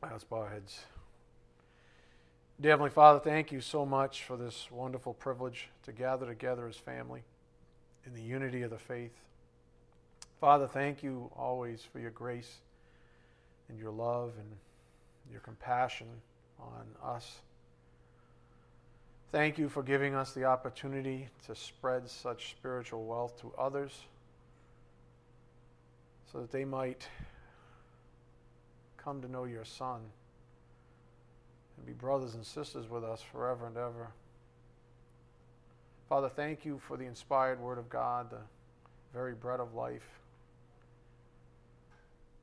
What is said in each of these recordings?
Let's bow our heads. Heavenly Father, thank you so much for this wonderful privilege to gather together as family in the unity of the faith. Father, thank you always for your grace and your love and your compassion on us. Thank you for giving us the opportunity to spread such spiritual wealth to others so that they might come to know your Son and be brothers and sisters with us forever and ever. Father, thank you for the inspired Word of God, the very bread of life.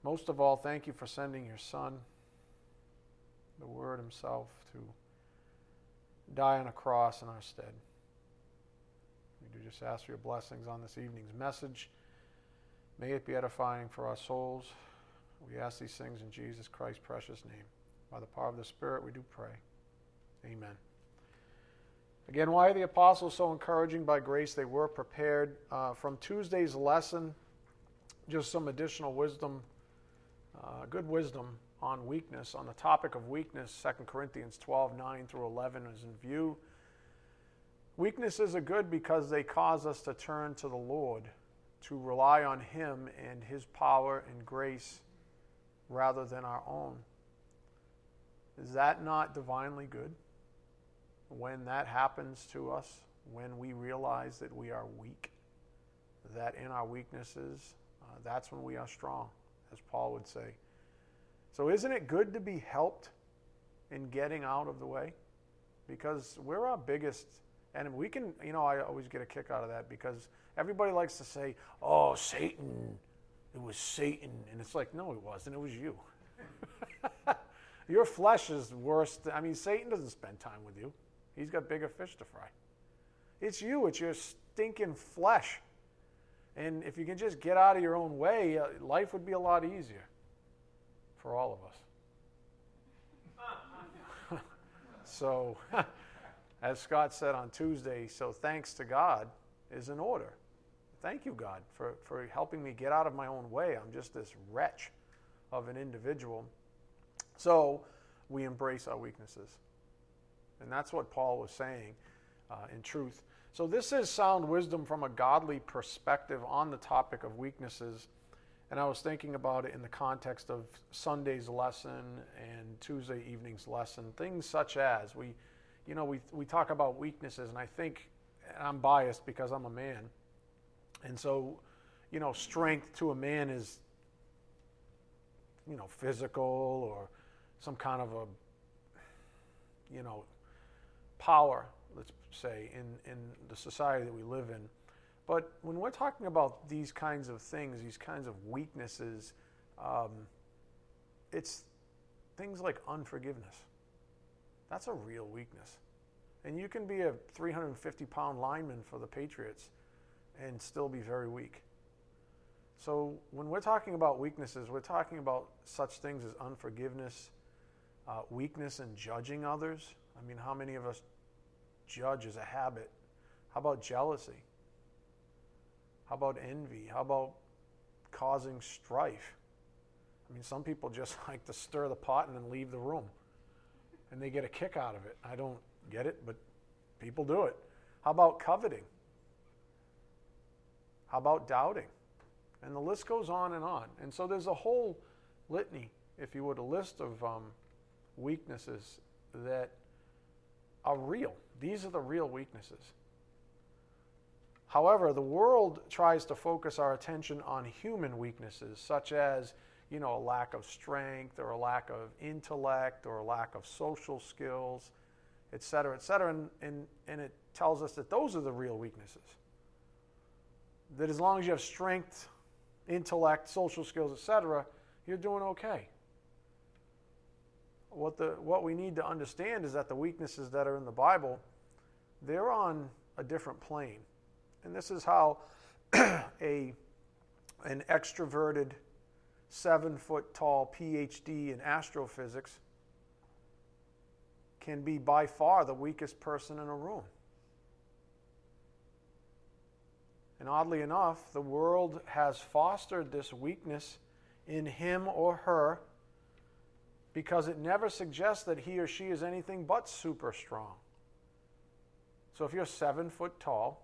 Most of all, thank you for sending your Son, the Word Himself, to die on a cross in our stead. We do just ask for your blessings on this evening's message. May it be edifying for our souls. We ask these things in Jesus Christ's precious name. By the power of the Spirit, we do pray. Amen. Again, why are the apostles so encouraging by grace? They were prepared. Uh, from Tuesday's lesson, just some additional wisdom, uh, good wisdom on weakness. On the topic of weakness, 2 Corinthians 12 9 through 11 is in view. Weaknesses are good because they cause us to turn to the Lord, to rely on Him and His power and grace rather than our own. Is that not divinely good? When that happens to us, when we realize that we are weak, that in our weaknesses, uh, that's when we are strong, as Paul would say. So, isn't it good to be helped in getting out of the way? Because we're our biggest and We can, you know, I always get a kick out of that because everybody likes to say, oh, Satan, it was Satan. And it's like, no, it wasn't. It was you. Your flesh is worse. Than, I mean, Satan doesn't spend time with you, he's got bigger fish to fry. It's you, it's your stinking flesh. And if you can just get out of your own way, uh, life would be a lot easier for all of us. so, as Scott said on Tuesday, so thanks to God is in order. Thank you, God, for, for helping me get out of my own way. I'm just this wretch of an individual. So we embrace our weaknesses. And that's what Paul was saying uh, in truth. So this is sound wisdom from a godly perspective on the topic of weaknesses. And I was thinking about it in the context of Sunday's lesson and Tuesday evening's lesson, things such as we, you know, we, we talk about weaknesses, and I think, and I'm biased because I'm a man. And so, you know, strength to a man is, you know, physical or some kind of a, you know, power, let's say, in, in the society that we live in. But when we're talking about these kinds of things, these kinds of weaknesses, um, it's things like unforgiveness. That's a real weakness. And you can be a 350 pound lineman for the Patriots and still be very weak. So when we're talking about weaknesses, we're talking about such things as unforgiveness, uh, weakness in judging others. I mean, how many of us judge as a habit? How about jealousy? How about envy? How about causing strife? I mean, some people just like to stir the pot and then leave the room. And they get a kick out of it. I don't get it, but people do it. How about coveting? How about doubting? And the list goes on and on. And so there's a whole litany, if you would, a list of um, weaknesses that are real. These are the real weaknesses. However, the world tries to focus our attention on human weaknesses, such as, you know, a lack of strength or a lack of intellect or a lack of social skills, et cetera, et cetera. And, and, and it tells us that those are the real weaknesses. That as long as you have strength, intellect, social skills, etc., you're doing okay what, the, what we need to understand is that the weaknesses that are in the Bible, they're on a different plane. And this is how a, an extroverted, seven foot tall PhD in astrophysics can be by far the weakest person in a room. And oddly enough, the world has fostered this weakness in him or her because it never suggests that he or she is anything but super strong. So if you're seven foot tall,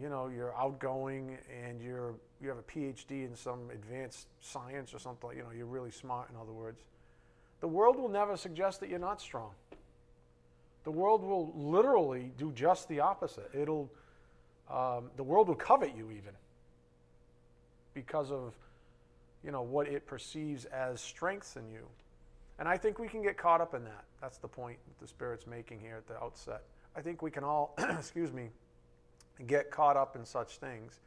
you know, you're outgoing and you're you have a PhD in some advanced science or something, you know, you're really smart in other words. The world will never suggest that you're not strong. The world will literally do just the opposite. It'll um, the world will covet you even because of you know what it perceives as strengths in you. And I think we can get caught up in that. That's the point that the Spirit's making here at the outset. I think we can all, excuse me, get caught up in such things.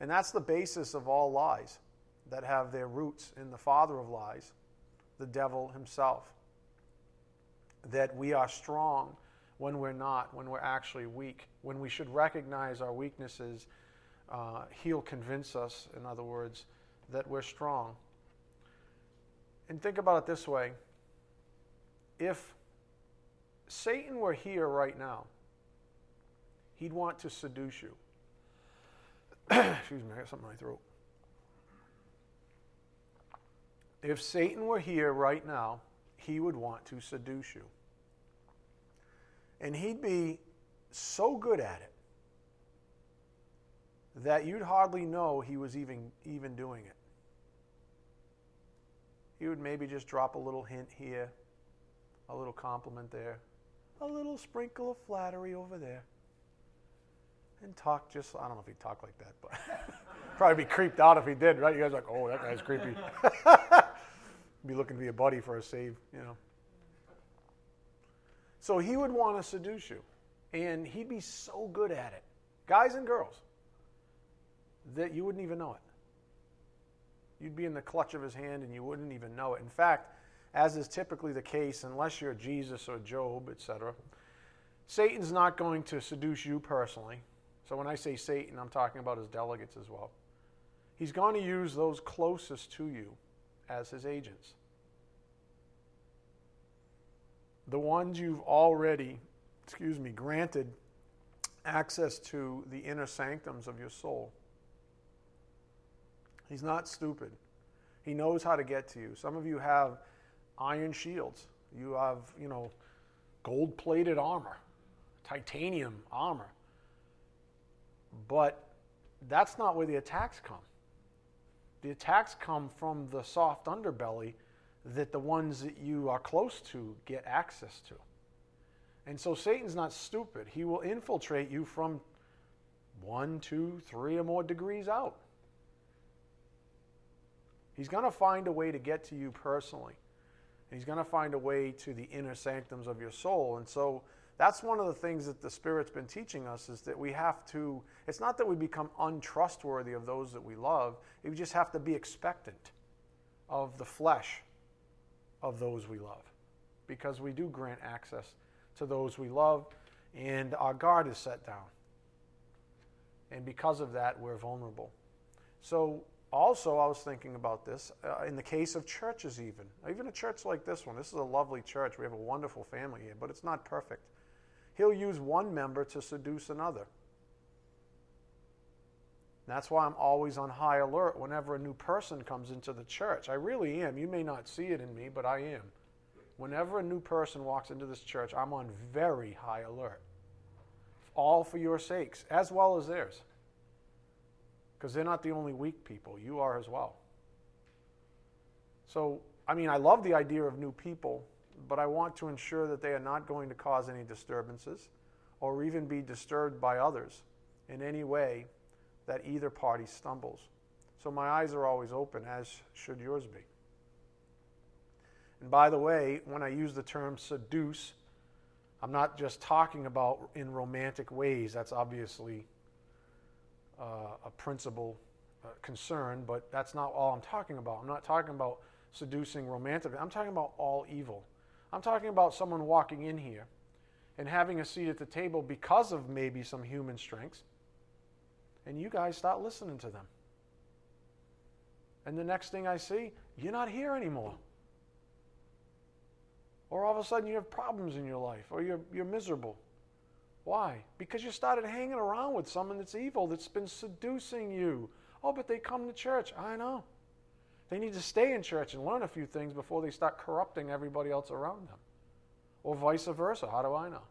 And that's the basis of all lies that have their roots in the father of lies, the devil himself. That we are strong when we're not, when we're actually weak, when we should recognize our weaknesses. Uh, he'll convince us, in other words, that we're strong. And think about it this way if Satan were here right now, he'd want to seduce you. Excuse me, I got something in my throat. If Satan were here right now, he would want to seduce you. And he'd be so good at it that you'd hardly know he was even, even doing it. He would maybe just drop a little hint here, a little compliment there, a little sprinkle of flattery over there, and talk just, I don't know if he'd talk like that, but probably be creeped out if he did, right? You guys are like, oh, that guy's creepy. be looking to be a buddy for a save, you know. So he would want to seduce you, and he'd be so good at it, guys and girls, that you wouldn't even know it. You'd be in the clutch of his hand and you wouldn't even know it. In fact, as is typically the case, unless you're Jesus or Job, etc., Satan's not going to seduce you personally. So when I say Satan, I'm talking about his delegates as well. He's going to use those closest to you as his agents. The ones you've already, excuse me, granted access to the inner sanctums of your soul. He's not stupid. He knows how to get to you. Some of you have iron shields. You have, you know, gold plated armor, titanium armor. But that's not where the attacks come. The attacks come from the soft underbelly that the ones that you are close to get access to. And so Satan's not stupid. He will infiltrate you from one, two, three, or more degrees out. He's going to find a way to get to you personally. And he's going to find a way to the inner sanctums of your soul. And so that's one of the things that the Spirit's been teaching us is that we have to, it's not that we become untrustworthy of those that we love, we just have to be expectant of the flesh of those we love. Because we do grant access to those we love, and our guard is set down. And because of that, we're vulnerable. So also, I was thinking about this uh, in the case of churches, even. Even a church like this one. This is a lovely church. We have a wonderful family here, but it's not perfect. He'll use one member to seduce another. That's why I'm always on high alert whenever a new person comes into the church. I really am. You may not see it in me, but I am. Whenever a new person walks into this church, I'm on very high alert. All for your sakes, as well as theirs. Because they're not the only weak people, you are as well. So, I mean, I love the idea of new people, but I want to ensure that they are not going to cause any disturbances or even be disturbed by others in any way that either party stumbles. So my eyes are always open, as should yours be. And by the way, when I use the term seduce, I'm not just talking about in romantic ways. That's obviously uh, a principal uh, concern, but that's not all I'm talking about. I'm not talking about seducing romantically. I'm talking about all evil. I'm talking about someone walking in here and having a seat at the table because of maybe some human strengths, and you guys start listening to them. And the next thing I see, you're not here anymore. Or all of a sudden you have problems in your life, or you're, you're miserable. Why? Because you started hanging around with someone that's evil, that's been seducing you. Oh, but they come to church. I know. They need to stay in church and learn a few things before they start corrupting everybody else around them. Or vice versa. How do I know?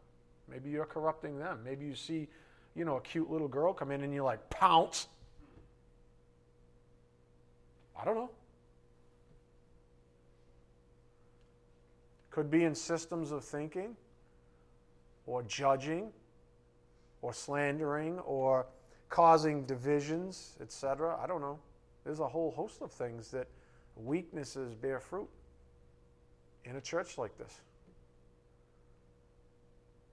Maybe you're corrupting them. Maybe you see, you know, a cute little girl come in and you like pounce. I don't know. Could be in systems of thinking or judging or slandering or causing divisions, etc. I don't know. There's a whole host of things that weaknesses bear fruit in a church like this.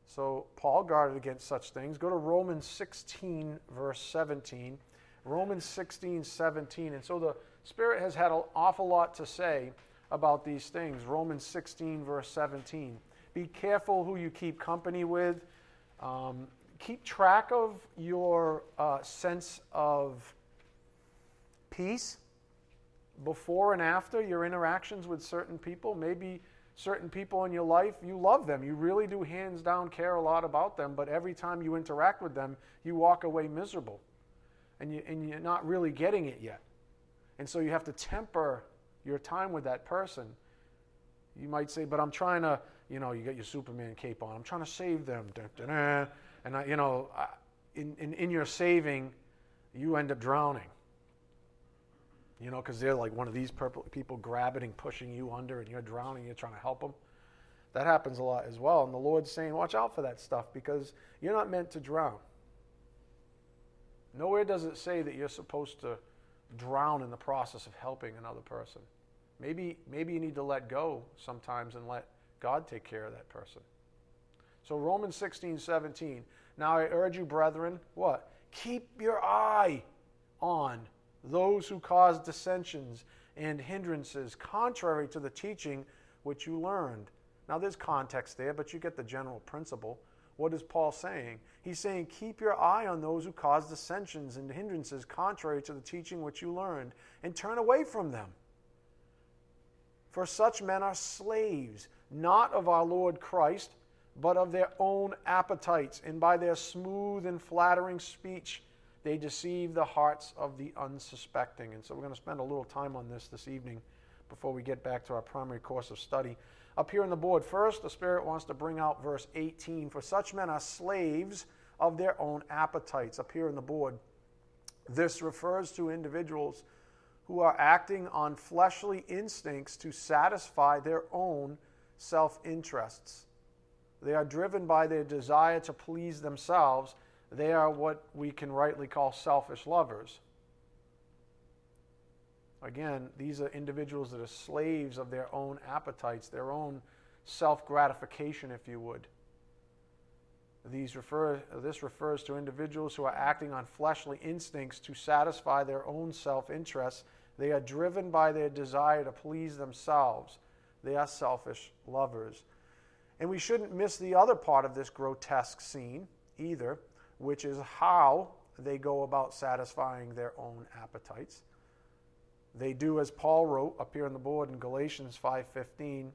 So Paul guarded against such things. Go to Romans 16, verse 17. Romans 16, 17. And so the Spirit has had an awful lot to say about these things. Romans 16, verse 17. Be careful who you keep company with. Um, keep track of your uh, sense of peace before and after your interactions with certain people. Maybe certain people in your life, you love them. You really do, hands down, care a lot about them, but every time you interact with them, you walk away miserable. And, you, and you're not really getting it yet. And so you have to temper your time with that person. You might say, but I'm trying to, you know, you got your Superman cape on. I'm trying to save them. And, I, you know, in, in, in your saving, you end up drowning you know, because they're like one of these people grabbing, and pushing you under, and you're drowning, you're trying to help them. That happens a lot as well. And the Lord's saying, watch out for that stuff because you're not meant to drown. Nowhere does it say that you're supposed to drown in the process of helping another person. Maybe, maybe you need to let go sometimes and let God take care of that person. So, Romans 16, 17. Now I urge you, brethren, what? Keep your eye on those who cause dissensions and hindrances contrary to the teaching which you learned. Now, there's context there, but you get the general principle. What is Paul saying? He's saying, Keep your eye on those who cause dissensions and hindrances contrary to the teaching which you learned, and turn away from them. For such men are slaves, not of our Lord Christ, but of their own appetites, and by their smooth and flattering speech they deceive the hearts of the unsuspecting. And so we're going to spend a little time on this this evening before we get back to our primary course of study. Up here on the board, first, the Spirit wants to bring out verse 18. For such men are slaves of their own appetites. Up here on the board, this refers to individuals who are acting on fleshly instincts to satisfy their own self interests. They are driven by their desire to please themselves they are what we can rightly call selfish lovers. Again, these are individuals that are slaves of their own appetites, their own self gratification, if you would. These refer, this refers to individuals who are acting on fleshly instincts to satisfy their own self interests. They are driven by their desire to please themselves. They are selfish lovers. And we shouldn't miss the other part of this grotesque scene either which is how they go about satisfying their own appetites. They do as Paul wrote up here on the board in Galatians 5:15,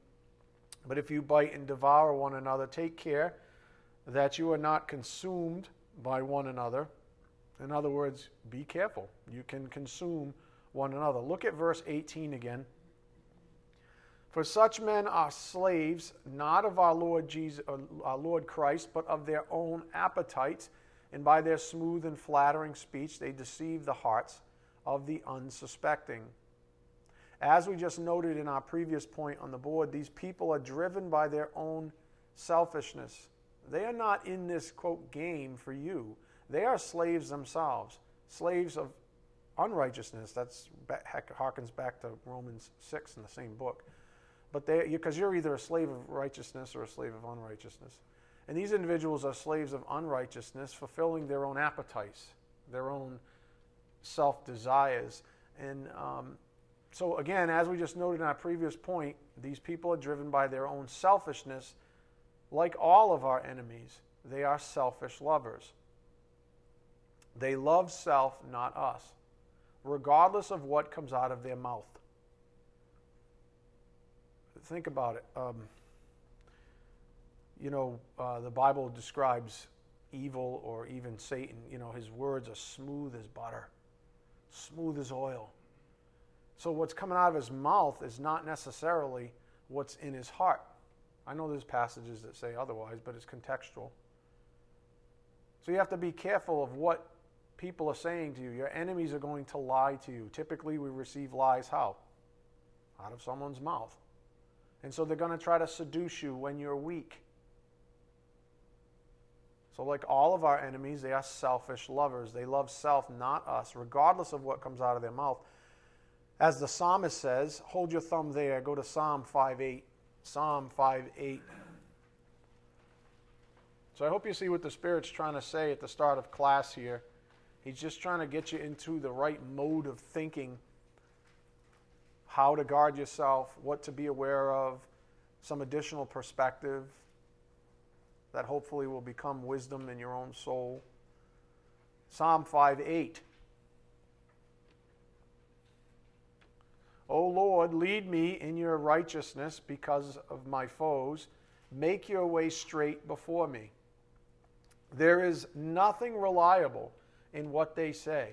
but if you bite and devour one another, take care that you are not consumed by one another. In other words, be careful. You can consume one another. Look at verse 18 again. For such men are slaves, not of our Lord Jesus, uh, our Lord Christ, but of their own appetites and by their smooth and flattering speech they deceive the hearts of the unsuspecting. As we just noted in our previous point on the board, these people are driven by their own selfishness. They are not in this, quote, game for you. They are slaves themselves, slaves of unrighteousness. That's harkens back to Romans 6 in the same book. But they, because you're either a slave of righteousness or a slave of unrighteousness. And these individuals are slaves of unrighteousness, fulfilling their own appetites, their own self desires. And um, so, again, as we just noted in our previous point, these people are driven by their own selfishness. Like all of our enemies, they are selfish lovers. They love self, not us, regardless of what comes out of their mouth. Think about it. Um, you know, uh, the Bible describes evil or even Satan, you know, his words are smooth as butter, smooth as oil. So what's coming out of his mouth is not necessarily what's in his heart. I know there's passages that say otherwise, but it's contextual. So you have to be careful of what people are saying to you. Your enemies are going to lie to you. Typically, we receive lies how? Out of someone's mouth. And so they're going to try to seduce you when you're weak. So, like all of our enemies, they are selfish lovers. They love self, not us, regardless of what comes out of their mouth. As the psalmist says, hold your thumb there, go to Psalm 5 8. Psalm 5 8. So I hope you see what the Spirit's trying to say at the start of class here. He's just trying to get you into the right mode of thinking, how to guard yourself, what to be aware of, some additional perspective that hopefully will become wisdom in your own soul. Psalm 5 8. O Lord, lead me in your righteousness because of my foes. Make your way straight before me. There is nothing reliable in what they say.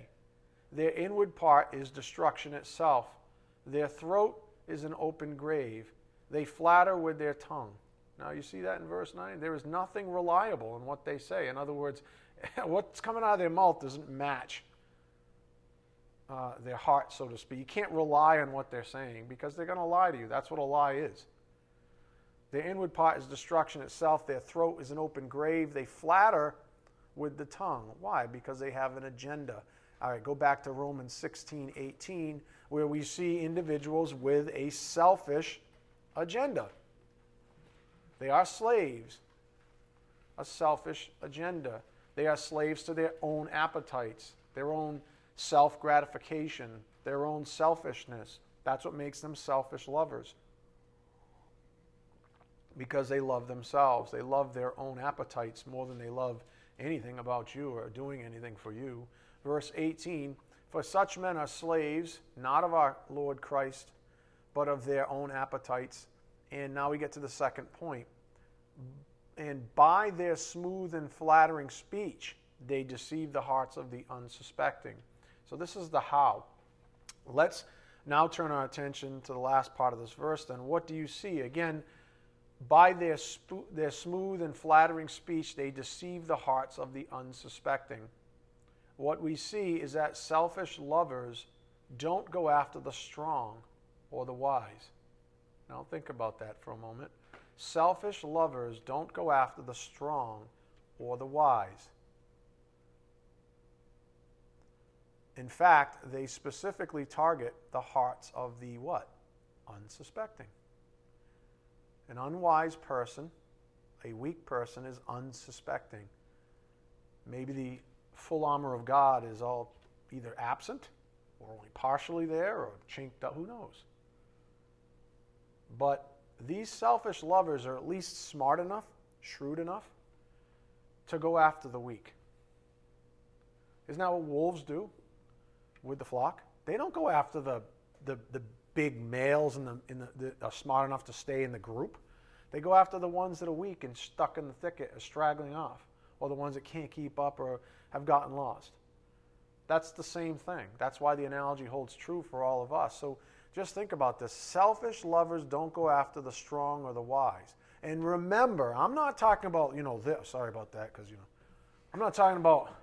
Their inward part is destruction itself. Their throat is an open grave. They flatter with their tongue. Now, you see that in verse 9? There is nothing reliable in what they say. In other words, what's coming out of their mouth doesn't match uh, their heart, so to speak. You can't rely on what they're saying because they're going to lie to you. That's what a lie is. Their inward part is destruction itself. Their throat is an open grave. They flatter with the tongue. Why? Because they have an agenda. All right, go back to Romans 16, 18, where we see individuals with a selfish agenda. They are slaves, a selfish agenda. They are slaves to their own appetites, their own self gratification, their own selfishness. That's what makes them selfish lovers. Because they love themselves. They love their own appetites more than they love anything about you or doing anything for you. Verse 18 For such men are slaves, not of our Lord Christ, but of their own appetites. And now we get to the second point. And by their smooth and flattering speech, they deceive the hearts of the unsuspecting. So this is the how. Let's now turn our attention to the last part of this verse. Then, what do you see? Again, by their, sp- their smooth and flattering speech, they deceive the hearts of the unsuspecting. What we see is that selfish lovers don't go after the strong or the wise. Now, think about that for a moment. Selfish lovers don't go after the strong or the wise. In fact, they specifically target the hearts of the what? Unsuspecting. An unwise person, a weak person, is unsuspecting. Maybe the full armor of God is all either absent or only partially there or chinked up, who knows? But these selfish lovers are at least smart enough, shrewd enough to go after the weak. Isn't that what wolves do? with the flock. They don't go after the, the, the big males in the, in the, that are smart enough to stay in the group. They go after the ones that are weak and stuck in the thicket, or straggling off, or the ones that can't keep up or have gotten lost. That's the same thing. That's why the analogy holds true for all of us. So just think about this. Selfish lovers don't go after the strong or the wise. And remember, I'm not talking about, you know, this. Sorry about that, because, you know, I'm not talking about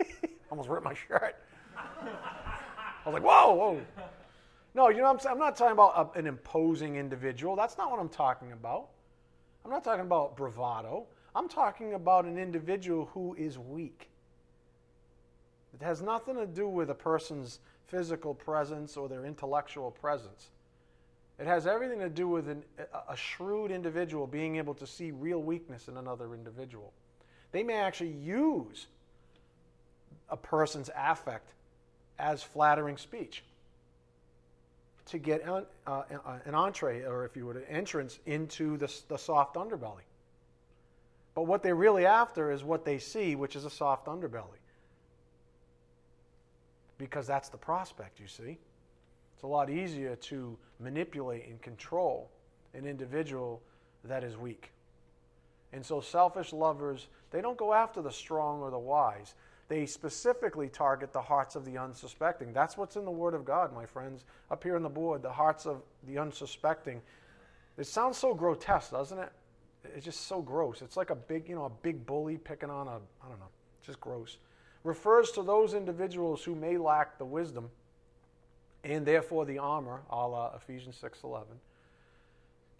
almost ripped my shirt. I was like, whoa, whoa. No, you know I'm? I'm not talking about a, an imposing individual. That's not what I'm talking about. I'm not talking about bravado. I'm talking about an individual who is weak. It has nothing to do with a person's physical presence or their intellectual presence. It has everything to do with an, a shrewd individual being able to see real weakness in another individual. They may actually use a person's affect as flattering speech to get an, uh, an entree, or if you would, an entrance into the, the soft underbelly. But what they're really after is what they see, which is a soft underbelly. Because that's the prospect, you see. It's a lot easier to manipulate and control an individual that is weak. And so selfish lovers, they don't go after the strong or the wise. They specifically target the hearts of the unsuspecting. That's what's in the Word of God, my friends. Up here on the board, the hearts of the unsuspecting. It sounds so grotesque, doesn't it? It's just so gross. It's like a big, you know, a big bully picking on a, I don't know, just gross. Refers to those individuals who may lack the wisdom and therefore the armor, a la Ephesians 6.11,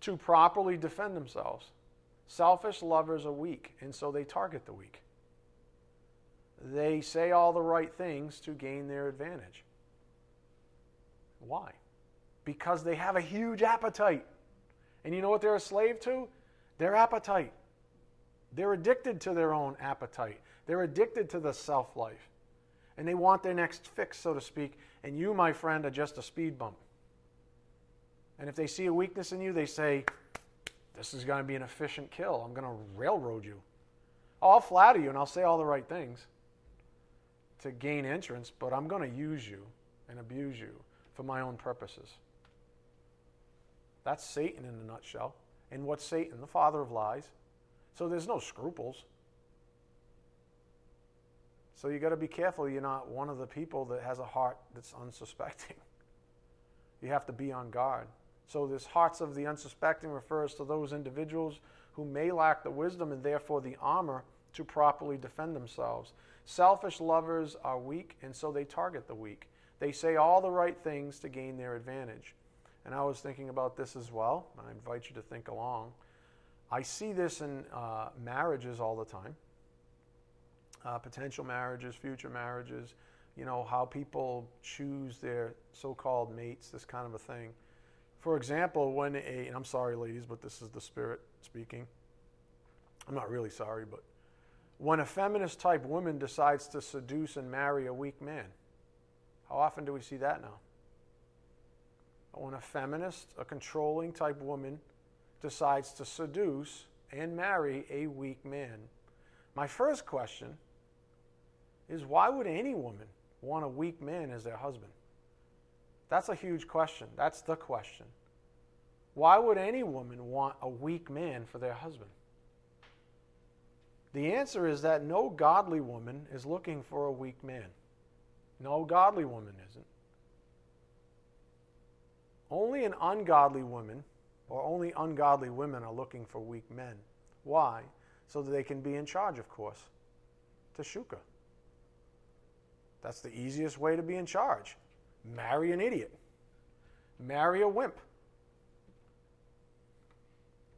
to properly defend themselves. Selfish lovers are weak, and so they target the weak. They say all the right things to gain their advantage. Why? Because they have a huge appetite. And you know what they're a slave to? Their appetite. They're addicted to their own appetite. They're addicted to the self life. And they want their next fix, so to speak. And you, my friend, are just a speed bump. And if they see a weakness in you, they say, This is going to be an efficient kill. I'm going to railroad you. I'll flatter you and I'll say all the right things to gain entrance, but I'm going to use you and abuse you for my own purposes. That's Satan in a nutshell. And what's Satan? The father of lies. So there's no scruples. So you got to be careful you're not one of the people that has a heart that's unsuspecting. You have to be on guard. So this hearts of the unsuspecting refers to those individuals who may lack the wisdom and therefore the armor to properly defend themselves. Selfish lovers are weak, and so they target the weak. They say all the right things to gain their advantage. And I was thinking about this as well. I invite you to think along. I see this in uh, marriages all the time uh, potential marriages, future marriages, you know, how people choose their so called mates, this kind of a thing. For example, when a, and I'm sorry, ladies, but this is the Spirit speaking. I'm not really sorry, but when a feminist type woman decides to seduce and marry a weak man, how often do we see that now? When a feminist, a controlling type woman, decides to seduce and marry a weak man. My first question is why would any woman want a weak man as their husband? That's a huge question. That's the question. Why would any woman want a weak man for their husband? The answer is that no godly woman is looking for a weak man. No godly woman isn't. Only an ungodly woman or only ungodly women are looking for weak men. Why? So that they can be in charge, of course. Tashuka. That's the easiest way to be in charge. Marry an idiot. Marry a wimp.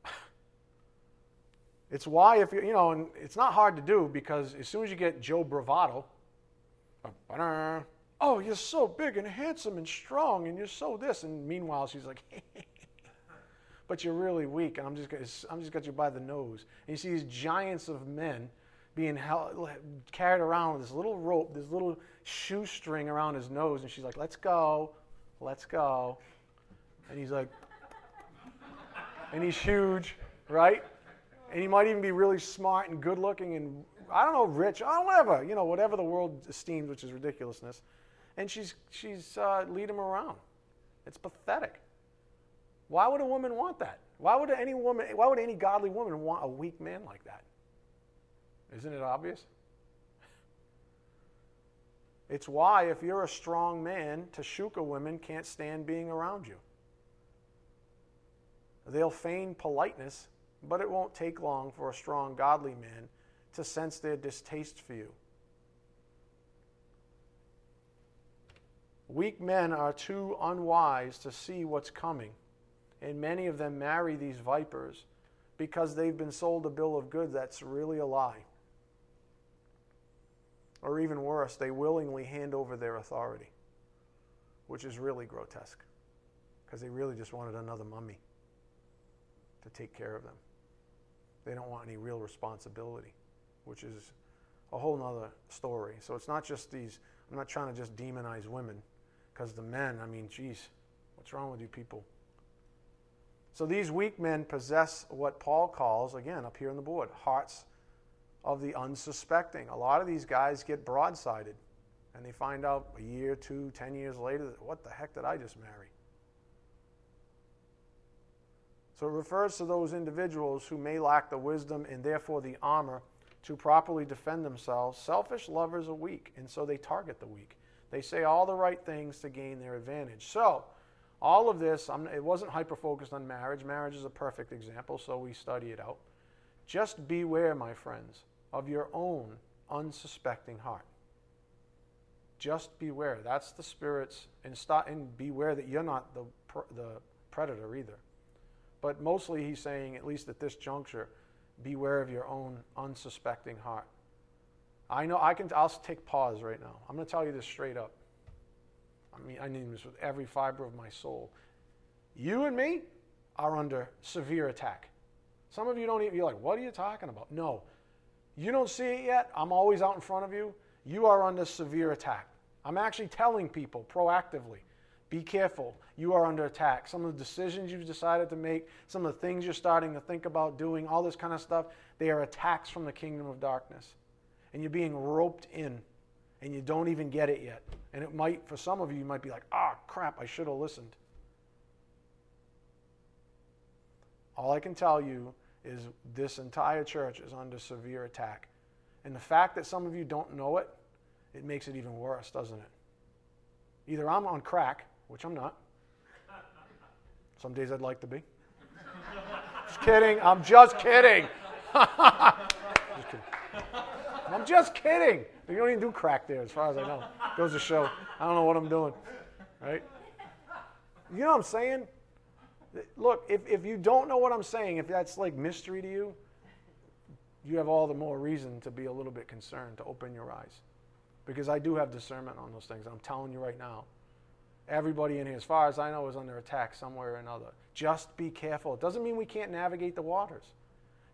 It's why if you you know, and it's not hard to do because as soon as you get Joe Bravado, oh, you're so big and handsome and strong, and you're so this, and meanwhile she's like, but you're really weak, and I'm just I'm just got you by the nose. And you see these giants of men being held, carried around with this little rope, this little shoestring around his nose, and she's like, let's go, let's go, and he's like, and he's huge, right? and he might even be really smart and good looking and I don't know, rich, don't whatever, you know, whatever the world esteems, which is ridiculousness. And she's she's uh, lead him around. It's pathetic. Why would a woman want that? Why would any woman? Why would any godly woman want a weak man like that? Isn't it obvious? It's why, if you're a strong man, Tashuka women can't stand being around you. They'll feign politeness but it won't take long for a strong, godly man to sense their distaste for you. Weak men are too unwise to see what's coming, and many of them marry these vipers because they've been sold a bill of goods that's really a lie. Or even worse, they willingly hand over their authority, which is really grotesque because they really just wanted another mummy to take care of them. They don't want any real responsibility, which is a whole nother story. So it's not just these, I'm not trying to just demonize women, because the men, I mean, geez, what's wrong with you people? So these weak men possess what Paul calls, again, up here on the board, hearts of the unsuspecting. A lot of these guys get broadsided, and they find out a year, two, ten years later, what the heck did I just marry? So it refers to those individuals who may lack the wisdom and therefore the armor to properly defend themselves, selfish lovers are weak, and so they target the weak. They say all the right things to gain their advantage. So, all of this, I'm, it wasn't hyper focused on marriage. Marriage is a perfect example, so we study it out. Just beware, my friends, of your own unsuspecting heart. Just beware. That's the Spirit's, and, stop, and beware that you're not the, the predator either. But mostly he's saying, at least at this juncture, beware of your own unsuspecting heart. I know I can, I'll take pause right now. I'm going to tell you this straight up. I mean, I mean this with every fiber of my soul. You and me are under severe attack. Some of you don't even, you're like, what are you talking about? No. You don't see it yet. I'm always out in front of you. You are under severe attack. I'm actually telling people proactively be careful. You are under attack. Some of the decisions you've decided to make, some of the things you're starting to think about doing, all this kind of stuff, they are attacks from the kingdom of darkness. And you're being roped in, and you don't even get it yet. And it might, for some of you, you might be like, ah, oh, crap, I should have listened. All I can tell you is this entire church is under severe attack. And the fact that some of you don't know it, it makes it even worse, doesn't it? Either I'm on crack, which I'm not. Some days I'd like to be. Just kidding. I'm just kidding. just kidding. I'm just kidding. You don't even do crack there, as far as I know. Goes to show. I don't know what I'm doing. Right? You know what I'm saying? Look, if, if you don't know what I'm saying, if that's like mystery to you, you have all the more reason to be a little bit concerned, to open your eyes. Because I do have discernment on those things. I'm telling you right now. Everybody in here, as far as I know, is under attack somewhere or another. Just be careful. It doesn't mean we can't navigate the waters.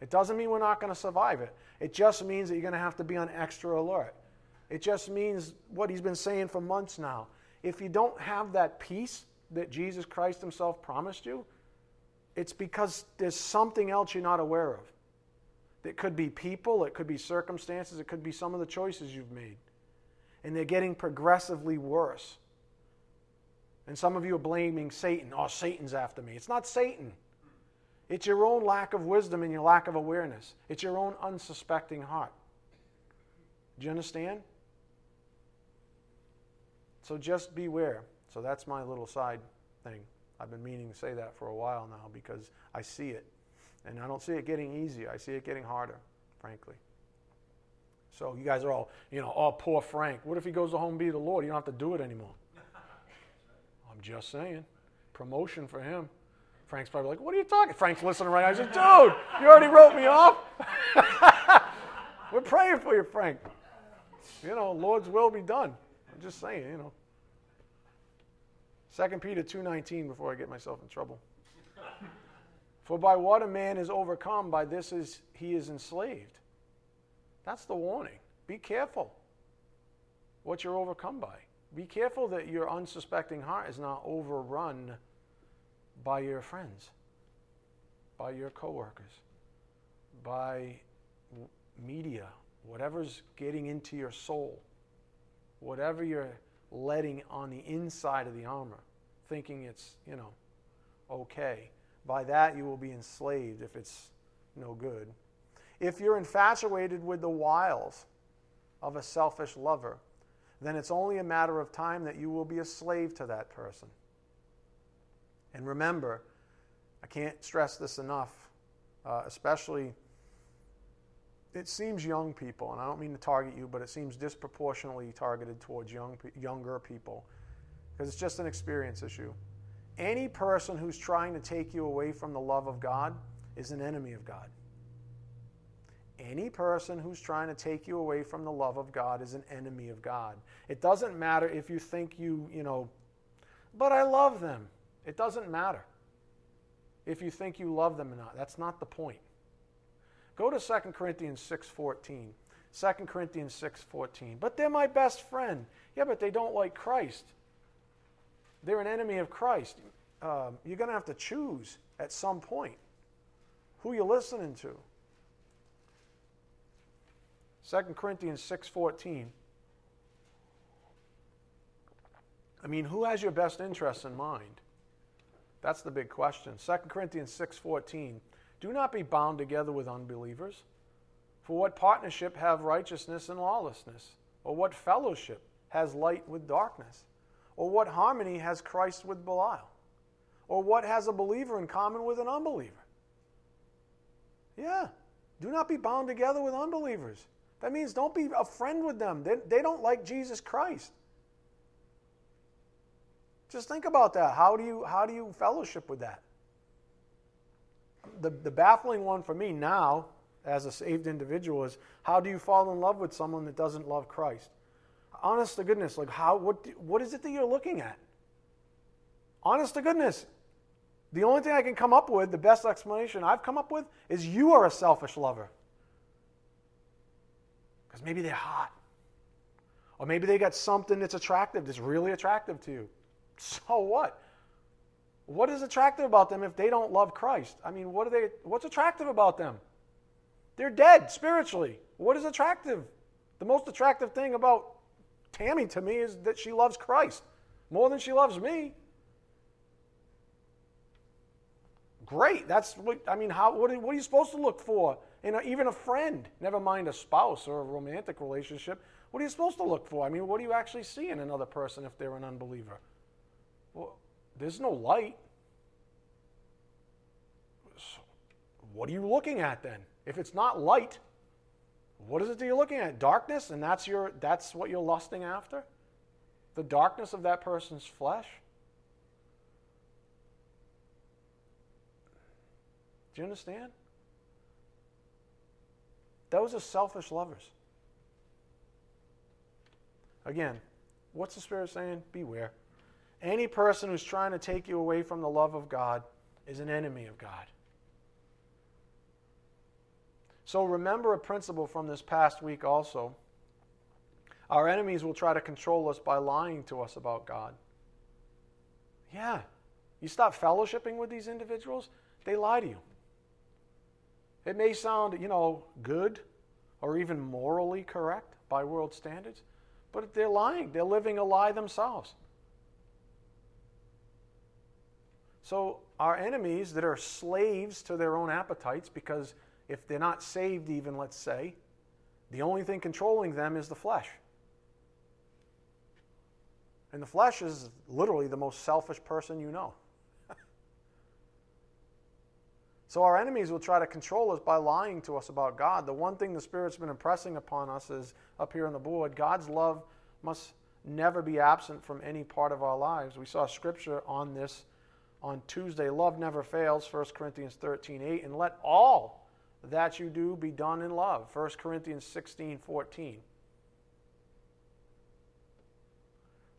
It doesn't mean we're not going to survive it. It just means that you're going to have to be on extra alert. It just means what he's been saying for months now. If you don't have that peace that Jesus Christ himself promised you, it's because there's something else you're not aware of. It could be people, it could be circumstances, it could be some of the choices you've made. And they're getting progressively worse. And some of you are blaming Satan. Oh, Satan's after me. It's not Satan. It's your own lack of wisdom and your lack of awareness. It's your own unsuspecting heart. Do you understand? So just beware. So that's my little side thing. I've been meaning to say that for a while now because I see it. And I don't see it getting easier. I see it getting harder, frankly. So you guys are all, you know, oh, poor Frank. What if he goes to home and be the Lord? You don't have to do it anymore. I'm just saying. Promotion for him. Frank's probably like, what are you talking? Frank's listening right now. I said, dude, you already wrote me off. We're praying for you, Frank. You know, Lord's will be done. I'm just saying, you know. 2 Peter 2.19 before I get myself in trouble. For by what a man is overcome, by this is he is enslaved. That's the warning. Be careful what you're overcome by. Be careful that your unsuspecting heart is not overrun by your friends, by your coworkers, by media, whatever's getting into your soul, whatever you're letting on the inside of the armor, thinking it's, you know, okay. By that you will be enslaved if it's no good. If you're infatuated with the wiles of a selfish lover, then it's only a matter of time that you will be a slave to that person. And remember, I can't stress this enough, uh, especially it seems young people, and I don't mean to target you, but it seems disproportionately targeted towards young, younger people because it's just an experience issue. Any person who's trying to take you away from the love of God is an enemy of God. Any person who's trying to take you away from the love of God is an enemy of God. It doesn't matter if you think you, you know, but I love them. It doesn't matter if you think you love them or not. That's not the point. Go to 2 Corinthians 6:14. 2 Corinthians 6:14. But they're my best friend. Yeah, but they don't like Christ. They're an enemy of Christ. Um, you're going to have to choose at some point who you're listening to. 2 Corinthians 6:14. I mean, who has your best interests in mind? That's the big question. 2 Corinthians 6:14. Do not be bound together with unbelievers. For what partnership have righteousness and lawlessness? Or what fellowship has light with darkness? Or what harmony has Christ with Belial? Or what has a believer in common with an unbeliever? Yeah. Do not be bound together with unbelievers. That means don't be a friend with them. They, they don't like Jesus Christ. Just think about that. How do you, how do you fellowship with that? The, the baffling one for me now, as a saved individual, is how do you fall in love with someone that doesn't love Christ? Honest to goodness, like how what what is it that you're looking at? Honest to goodness. The only thing I can come up with, the best explanation I've come up with, is you are a selfish lover. Because maybe they're hot. Or maybe they got something that's attractive, that's really attractive to you. So what? What is attractive about them if they don't love Christ? I mean, what are they what's attractive about them? They're dead spiritually. What is attractive? The most attractive thing about Tammy to me is that she loves Christ more than she loves me. Great. That's what I mean. How? What are, what are you supposed to look for in a, even a friend? Never mind a spouse or a romantic relationship. What are you supposed to look for? I mean, what do you actually see in another person if they're an unbeliever? Well, there's no light. So what are you looking at then? If it's not light, what is it that you're looking at? Darkness, and that's your that's what you're lusting after? The darkness of that person's flesh? Do you understand? Those are selfish lovers. Again, what's the Spirit saying? Beware. Any person who's trying to take you away from the love of God is an enemy of God. So remember a principle from this past week also. Our enemies will try to control us by lying to us about God. Yeah. You stop fellowshipping with these individuals, they lie to you. It may sound, you know, good or even morally correct by world standards, but they're lying. They're living a lie themselves. So, our enemies that are slaves to their own appetites, because if they're not saved, even let's say, the only thing controlling them is the flesh. And the flesh is literally the most selfish person you know. So our enemies will try to control us by lying to us about God. The one thing the Spirit's been impressing upon us is up here on the board God's love must never be absent from any part of our lives. We saw scripture on this on Tuesday. Love never fails, 1 Corinthians 13 8. And let all that you do be done in love, 1 Corinthians 16 14.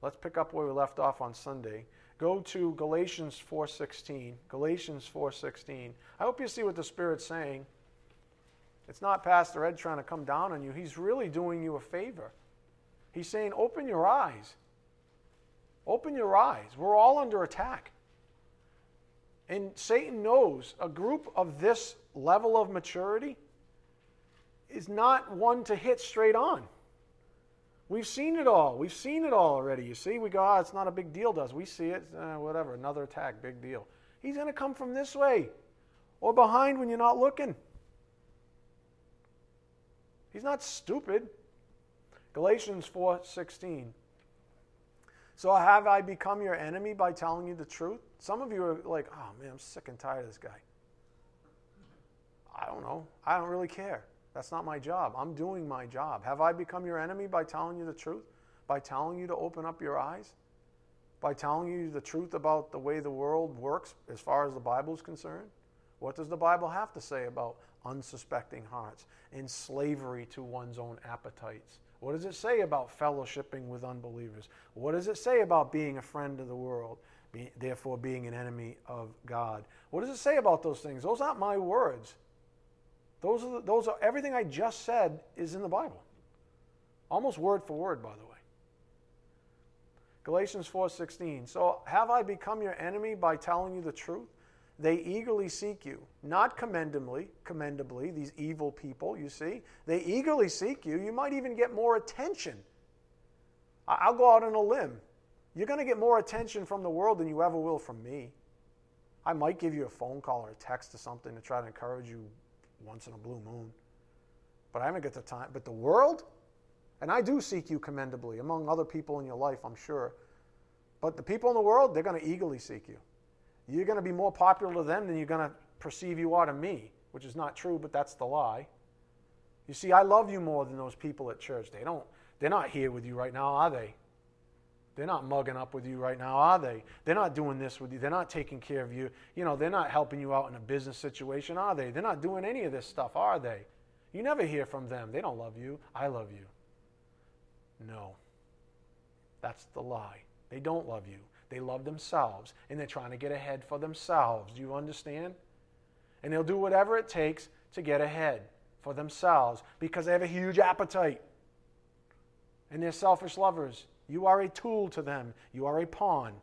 Let's pick up where we left off on Sunday. Go to Galatians 4:16. Galatians 4:16. I hope you see what the Spirit's saying. It's not Pastor Ed trying to come down on you. He's really doing you a favor. He's saying, "Open your eyes. Open your eyes. We're all under attack." And Satan knows a group of this level of maturity is not one to hit straight on. We've seen it all. We've seen it all already. You see, we go, ah, it's not a big deal, does we see it? Eh, whatever, another attack, big deal. He's going to come from this way or behind when you're not looking. He's not stupid. Galatians 4:16. So have I become your enemy by telling you the truth? Some of you are like, "Oh man, I'm sick and tired of this guy." I don't know. I don't really care. That's not my job. I'm doing my job. Have I become your enemy by telling you the truth? By telling you to open up your eyes? By telling you the truth about the way the world works as far as the Bible is concerned? What does the Bible have to say about unsuspecting hearts and slavery to one's own appetites? What does it say about fellowshipping with unbelievers? What does it say about being a friend of the world, be, therefore being an enemy of God? What does it say about those things? Those aren't my words. Those are, the, those are everything I just said is in the Bible. Almost word for word, by the way. Galatians 4:16. So have I become your enemy by telling you the truth? They eagerly seek you, not commendably, commendably, these evil people, you see. They eagerly seek you. You might even get more attention. I'll go out on a limb. You're going to get more attention from the world than you ever will from me. I might give you a phone call or a text or something to try to encourage you once in a blue moon. but I haven't got the time. But the world, and I do seek you commendably among other people in your life, I'm sure. But the people in the world, they're going to eagerly seek you. You're going to be more popular to them than you're going to perceive you are to me, which is not true, but that's the lie. You see, I love you more than those people at church. They don't, they're not here with you right now, are they? They're not mugging up with you right now, are they? They're not doing this with you. They're not taking care of you. You know, they're not helping you out in a business situation, are they? They're not doing any of this stuff, are they? You never hear from them. They don't love you. I love you. No. That's the lie. They don't love you. They love themselves, and they're trying to get ahead for themselves. Do you understand? And they'll do whatever it takes to get ahead for themselves because they have a huge appetite. And they're selfish lovers. You are a tool to them, you are a pawn.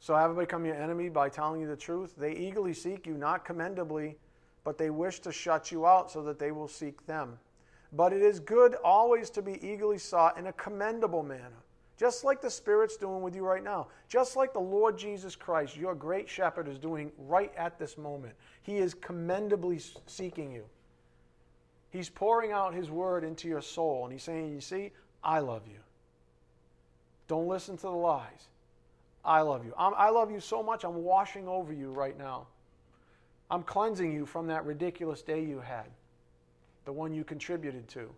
So have become your enemy by telling you the truth? They eagerly seek you, not commendably, but they wish to shut you out so that they will seek them. But it is good always to be eagerly sought in a commendable manner, just like the Spirit's doing with you right now, just like the Lord Jesus Christ, your great shepherd, is doing right at this moment. He is commendably seeking you. He's pouring out His word into your soul, and He's saying, You see, I love you. Don't listen to the lies. I love you. I'm, i love you so much, I'm washing over you right now. I'm cleansing you from that ridiculous day you had, the one you contributed to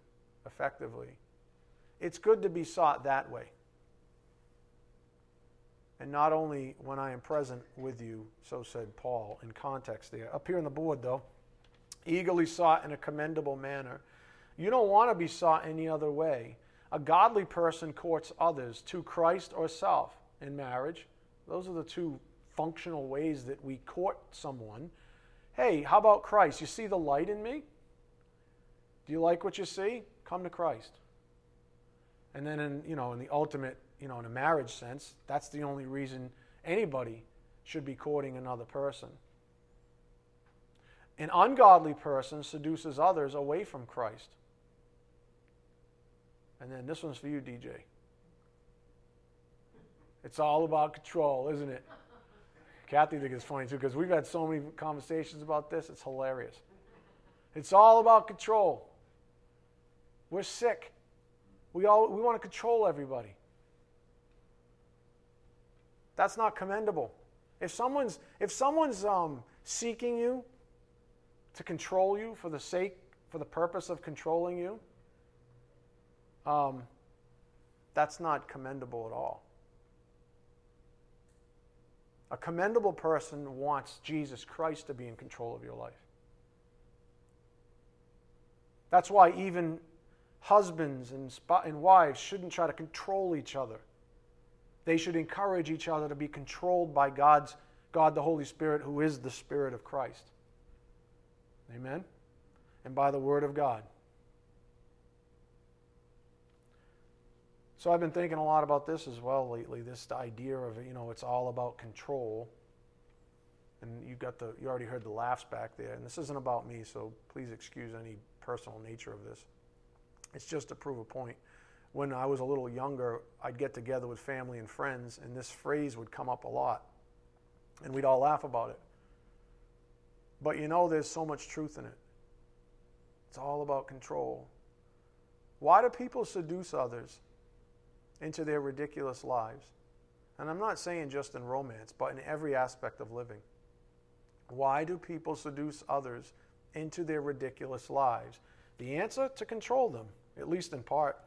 effectively. It's good to be sought that way. And not only when I am present with you, so said Paul in context there. Up here on the board, though, eagerly sought in a commendable manner. You don't want to be sought any other way. A godly person courts others to Christ or self in marriage. Those are the two functional ways that we court someone. Hey, how about Christ? You see the light in me? Do you like what you see? Come to Christ. And then in, you know, in the ultimate, you know, in a marriage sense, that's the only reason anybody should be courting another person. An ungodly person seduces others away from Christ. And then this one's for you, DJ. It's all about control, isn't it? Kathy thinks it's funny too because we've had so many conversations about this. It's hilarious. It's all about control. We're sick. We all we want to control everybody. That's not commendable. If someone's if someone's um, seeking you to control you for the sake, for the purpose of controlling you, um, that's not commendable at all. A commendable person wants Jesus Christ to be in control of your life. That's why even husbands and, and wives shouldn't try to control each other. They should encourage each other to be controlled by God's God the Holy Spirit, who is the Spirit of Christ. Amen? And by the Word of God. So I've been thinking a lot about this as well lately. This idea of you know it's all about control, and you got the you already heard the laughs back there. And this isn't about me, so please excuse any personal nature of this. It's just to prove a point. When I was a little younger, I'd get together with family and friends, and this phrase would come up a lot, and we'd all laugh about it. But you know, there's so much truth in it. It's all about control. Why do people seduce others into their ridiculous lives? And I'm not saying just in romance, but in every aspect of living. Why do people seduce others into their ridiculous lives? The answer to control them, at least in part.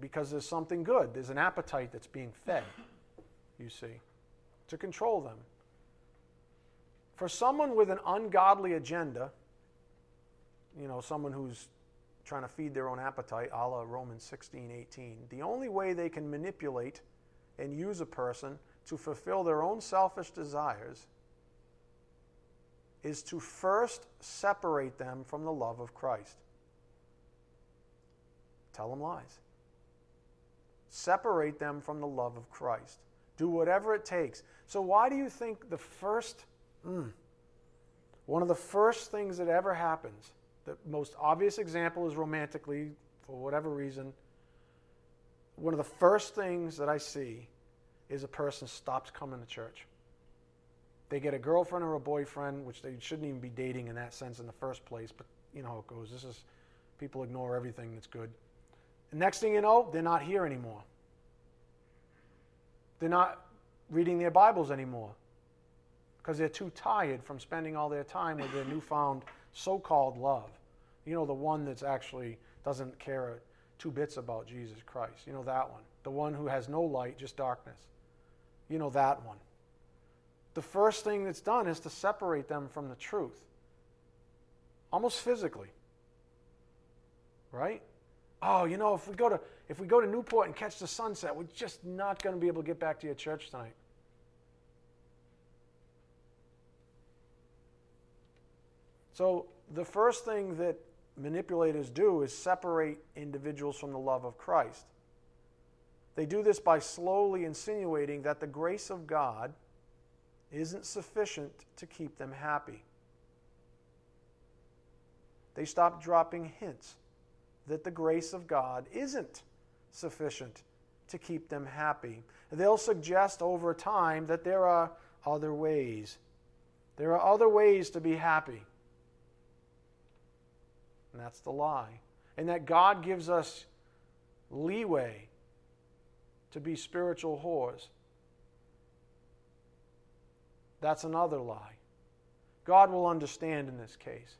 Because there's something good, there's an appetite that's being fed, you see, to control them. For someone with an ungodly agenda, you know, someone who's trying to feed their own appetite, a la Romans 16, 18, the only way they can manipulate and use a person to fulfill their own selfish desires is to first separate them from the love of Christ. Tell them lies. Separate them from the love of Christ. Do whatever it takes. So, why do you think the first Mm. One of the first things that ever happens, the most obvious example is romantically, for whatever reason. One of the first things that I see is a person stops coming to church. They get a girlfriend or a boyfriend, which they shouldn't even be dating in that sense in the first place, but you know how it goes. This is people ignore everything that's good. Next thing you know, they're not here anymore. They're not reading their Bibles anymore because they're too tired from spending all their time with their newfound so called love. You know, the one that's actually doesn't care two bits about Jesus Christ. You know that one. The one who has no light, just darkness. You know that one. The first thing that's done is to separate them from the truth, almost physically. Right? Oh, you know, if we go to if we go to Newport and catch the sunset, we're just not going to be able to get back to your church tonight. So, the first thing that manipulators do is separate individuals from the love of Christ. They do this by slowly insinuating that the grace of God isn't sufficient to keep them happy. They stop dropping hints that the grace of God isn't sufficient to keep them happy. They'll suggest over time that there are other ways. There are other ways to be happy. And that's the lie. And that God gives us leeway to be spiritual whores. That's another lie. God will understand in this case.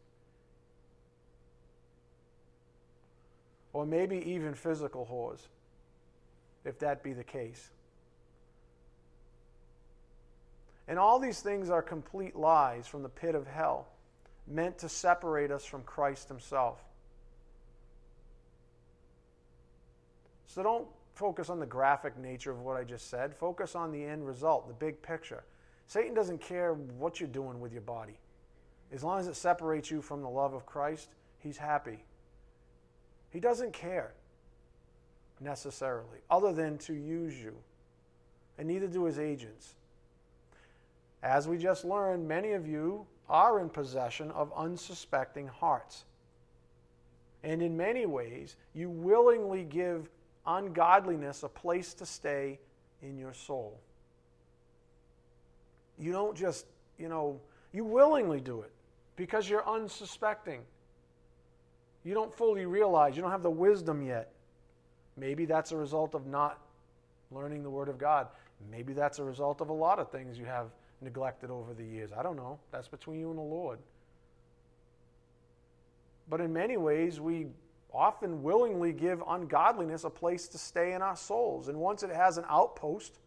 Or maybe even physical whores, if that be the case. And all these things are complete lies from the pit of hell meant to separate us from Christ Himself. So don't focus on the graphic nature of what I just said. Focus on the end result, the big picture. Satan doesn't care what you're doing with your body. As long as it separates you from the love of Christ, he's happy. He doesn't care necessarily, other than to use you. And neither do his agents. As we just learned, many of you are in possession of unsuspecting hearts. And in many ways, you willingly give ungodliness a place to stay in your soul. You don't just, you know, you willingly do it because you're unsuspecting. You don't fully realize, you don't have the wisdom yet. Maybe that's a result of not learning the Word of God. Maybe that's a result of a lot of things you have neglected over the years. I don't know. That's between you and the Lord. But in many ways, we often willingly give ungodliness a place to stay in our souls. And once it has an outpost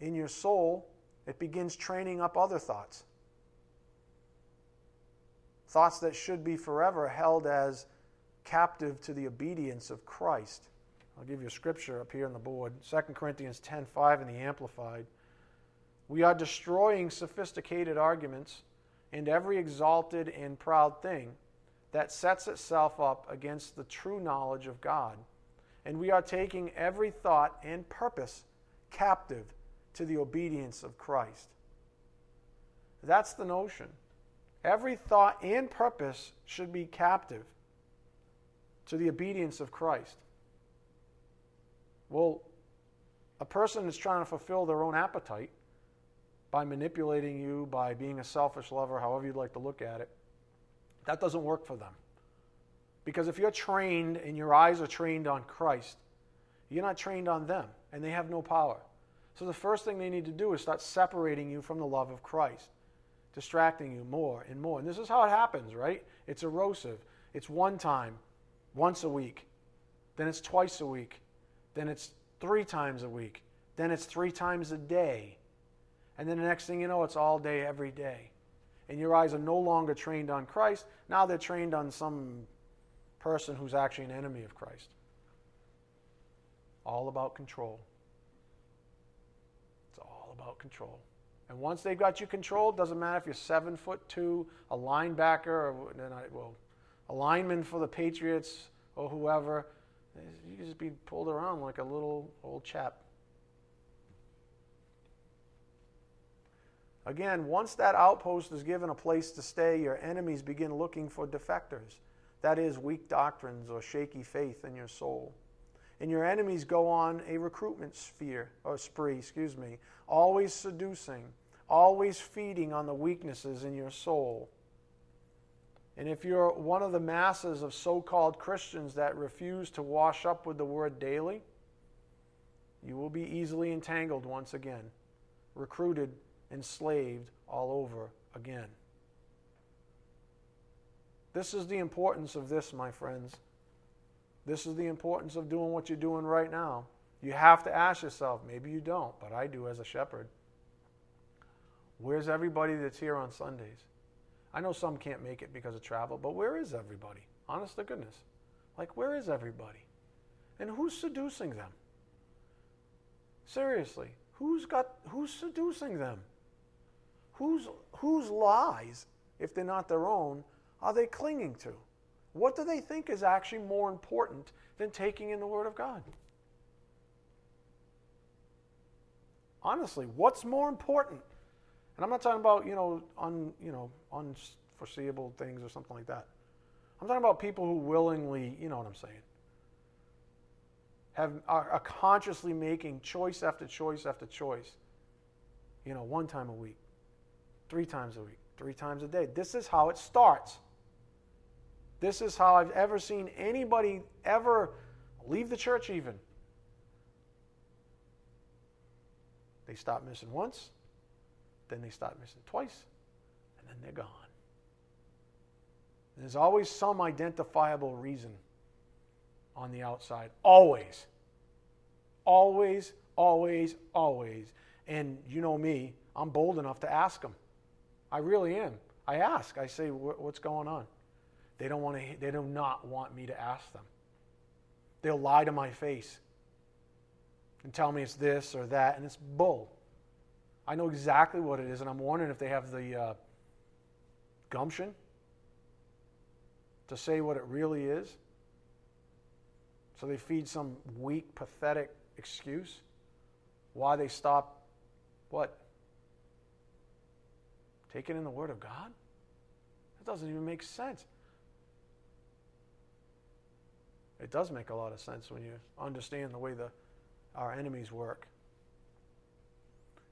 in your soul, it begins training up other thoughts. Thoughts that should be forever held as captive to the obedience of Christ. I'll give you a scripture up here on the board 2 Corinthians 10:5 in the Amplified. We are destroying sophisticated arguments and every exalted and proud thing that sets itself up against the true knowledge of God. And we are taking every thought and purpose captive to the obedience of Christ. That's the notion. Every thought and purpose should be captive to the obedience of Christ. Well, a person is trying to fulfill their own appetite by manipulating you, by being a selfish lover, however you'd like to look at it. That doesn't work for them. Because if you're trained and your eyes are trained on Christ, you're not trained on them, and they have no power. So the first thing they need to do is start separating you from the love of Christ, distracting you more and more. And this is how it happens, right? It's erosive. It's one time, once a week. Then it's twice a week. Then it's three times a week. Then it's three times a day. And then the next thing you know, it's all day, every day. And your eyes are no longer trained on Christ. Now they're trained on some person who's actually an enemy of Christ. All about control It's all about control. And once they've got you controlled, doesn't matter if you're seven foot two, a linebacker, or well, a lineman for the Patriots or whoever. Eh, you can just be pulled around like a little old chap. Again, once that outpost is given a place to stay, your enemies begin looking for defectors. That is, weak doctrines or shaky faith in your soul and your enemies go on a recruitment sphere or spree, excuse me, always seducing, always feeding on the weaknesses in your soul. And if you're one of the masses of so called Christians that refuse to wash up with the word daily, you will be easily entangled once again, recruited, enslaved all over again. This is the importance of this, my friends. This is the importance of doing what you're doing right now. You have to ask yourself, maybe you don't, but I do as a shepherd. Where's everybody that's here on Sundays? I know some can't make it because of travel, but where is everybody? Honest to goodness. Like, where is everybody? And who's seducing them? Seriously, who's got who's seducing them? Whose whose lies, if they're not their own, are they clinging to? What do they think is actually more important than taking in the Word of God? Honestly, what's more important? And I'm not talking about, you know, un, you know, unforeseeable things or something like that. I'm talking about people who willingly, you know what I'm saying, have are, are consciously making choice after choice after choice. You know, one time a week, three times a week, three times a day. This is how it starts. This is how I've ever seen anybody ever leave the church, even. They stop missing once, then they stop missing twice, and then they're gone. There's always some identifiable reason on the outside. Always. Always, always, always. And you know me, I'm bold enough to ask them. I really am. I ask. I say, what's going on? They don't want to. They do not want me to ask them. They'll lie to my face and tell me it's this or that, and it's bull. I know exactly what it is, and I'm wondering if they have the uh, gumption to say what it really is. So they feed some weak, pathetic excuse why they stop what? Taking in the Word of God? That doesn't even make sense. It does make a lot of sense when you understand the way the, our enemies work.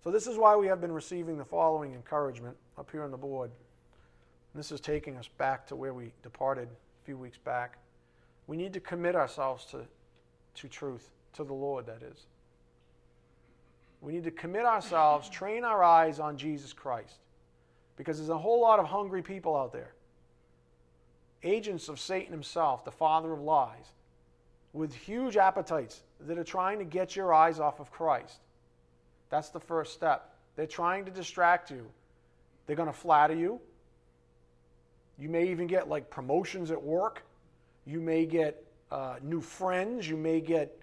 So, this is why we have been receiving the following encouragement up here on the board. And this is taking us back to where we departed a few weeks back. We need to commit ourselves to, to truth, to the Lord, that is. We need to commit ourselves, train our eyes on Jesus Christ. Because there's a whole lot of hungry people out there. Agents of Satan himself, the father of lies, with huge appetites that are trying to get your eyes off of Christ. That's the first step. They're trying to distract you. They're going to flatter you. You may even get like promotions at work. You may get uh, new friends. You may get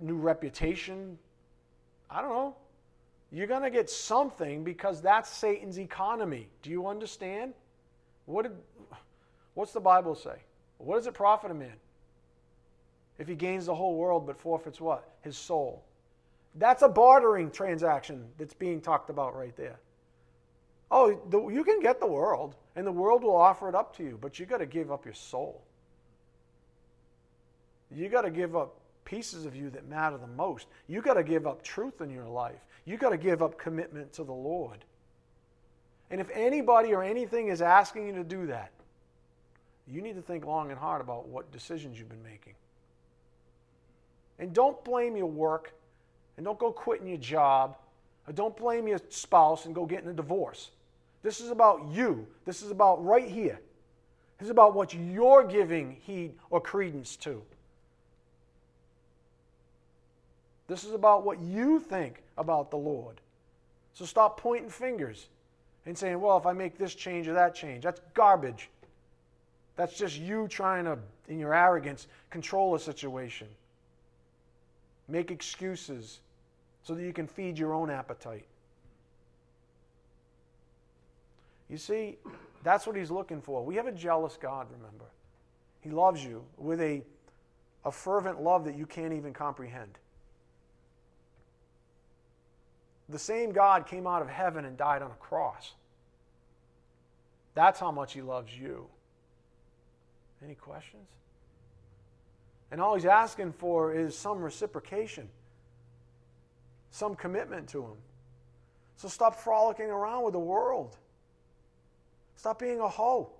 new reputation. I don't know. You're going to get something because that's Satan's economy. Do you understand? What did, what's the Bible say? What does it profit a man if he gains the whole world but forfeits what? His soul. That's a bartering transaction that's being talked about right there. Oh, the, you can get the world, and the world will offer it up to you, but you got to give up your soul. You got to give up pieces of you that matter the most. You got to give up truth in your life. You got to give up commitment to the Lord. And if anybody or anything is asking you to do that, you need to think long and hard about what decisions you've been making. And don't blame your work, and don't go quitting your job, or don't blame your spouse and go getting a divorce. This is about you. This is about right here. This is about what you're giving heed or credence to. This is about what you think about the Lord. So stop pointing fingers and saying, well, if I make this change or that change, that's garbage. That's just you trying to, in your arrogance, control a situation. Make excuses so that you can feed your own appetite. You see, that's what he's looking for. We have a jealous God, remember. He loves you with a, a fervent love that you can't even comprehend. The same God came out of heaven and died on a cross. That's how much he loves you. Any questions? And all he's asking for is some reciprocation, some commitment to him. So stop frolicking around with the world. Stop being a hoe.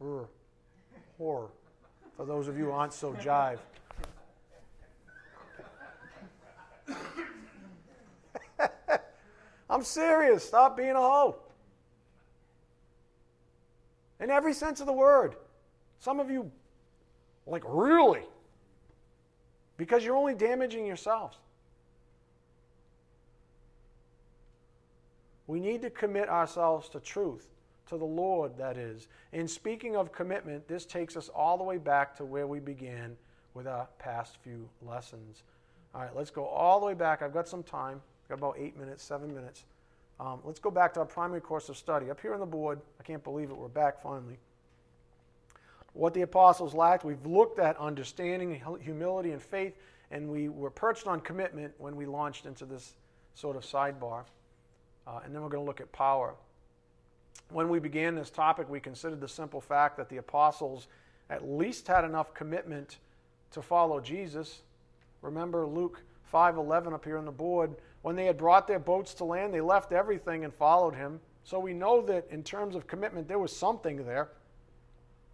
Whore. For those of you who aren't so jive. I'm serious. Stop being a hoe. In every sense of the word. Some of you, like, really? Because you're only damaging yourselves. We need to commit ourselves to truth, to the Lord, that is. In speaking of commitment, this takes us all the way back to where we began with our past few lessons. All right, let's go all the way back. I've got some time. I've got about eight minutes, seven minutes. Um, let's go back to our primary course of study. Up here on the board, I can't believe it, we're back finally. What the apostles lacked, we've looked at understanding, humility, and faith, and we were perched on commitment when we launched into this sort of sidebar. Uh, and then we're going to look at power. When we began this topic, we considered the simple fact that the apostles at least had enough commitment to follow Jesus. Remember Luke 5:11 up here on the board, when they had brought their boats to land, they left everything and followed him. So we know that in terms of commitment there was something there.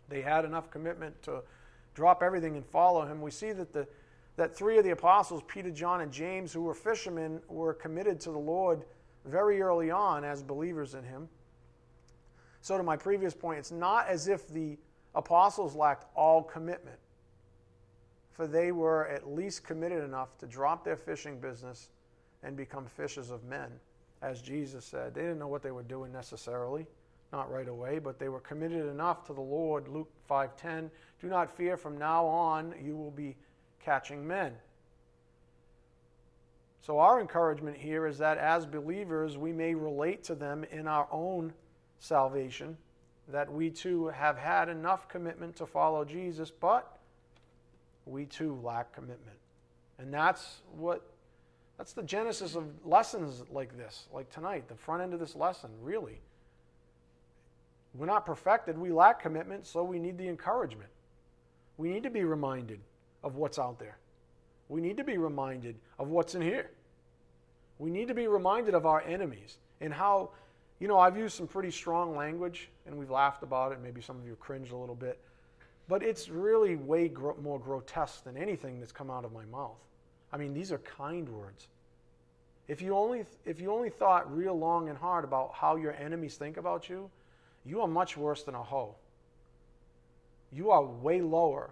They had enough commitment to drop everything and follow him. We see that the that three of the apostles, Peter, John, and James, who were fishermen, were committed to the Lord very early on as believers in him. So, to my previous point, it's not as if the apostles lacked all commitment, for they were at least committed enough to drop their fishing business and become fishers of men, as Jesus said. They didn't know what they were doing necessarily, not right away, but they were committed enough to the Lord. Luke 5:10, "Do not fear from now on you will be catching men." So, our encouragement here is that as believers, we may relate to them in our own salvation, that we too have had enough commitment to follow Jesus, but we too lack commitment. And that's what that's the genesis of lessons like this, like tonight, the front end of this lesson, really. We're not perfected, we lack commitment, so we need the encouragement. We need to be reminded of what's out there. We need to be reminded of what's in here. We need to be reminded of our enemies and how, you know, I've used some pretty strong language and we've laughed about it. Maybe some of you cringed a little bit. But it's really way gro- more grotesque than anything that's come out of my mouth. I mean, these are kind words. If you only, if you only thought real long and hard about how your enemies think about you, you are much worse than a hoe. You are way lower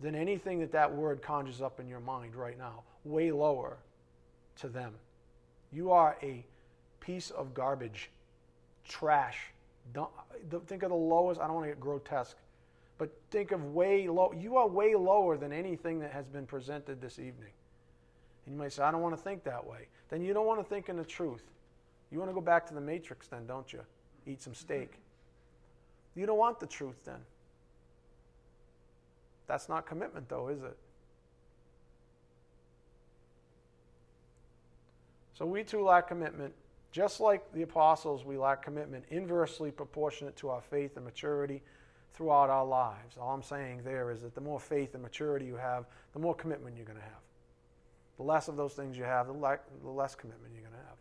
than anything that that word conjures up in your mind right now. Way lower to them. You are a piece of garbage, trash. Don't, think of the lowest, I don't want to get grotesque, but think of way low. You are way lower than anything that has been presented this evening. And you might say, I don't want to think that way. Then you don't want to think in the truth. You want to go back to the matrix then, don't you? Eat some steak. You don't want the truth then. That's not commitment, though, is it? So we too lack commitment. Just like the apostles, we lack commitment inversely proportionate to our faith and maturity throughout our lives. All I'm saying there is that the more faith and maturity you have, the more commitment you're going to have. The less of those things you have, the, less commitment you're going to have.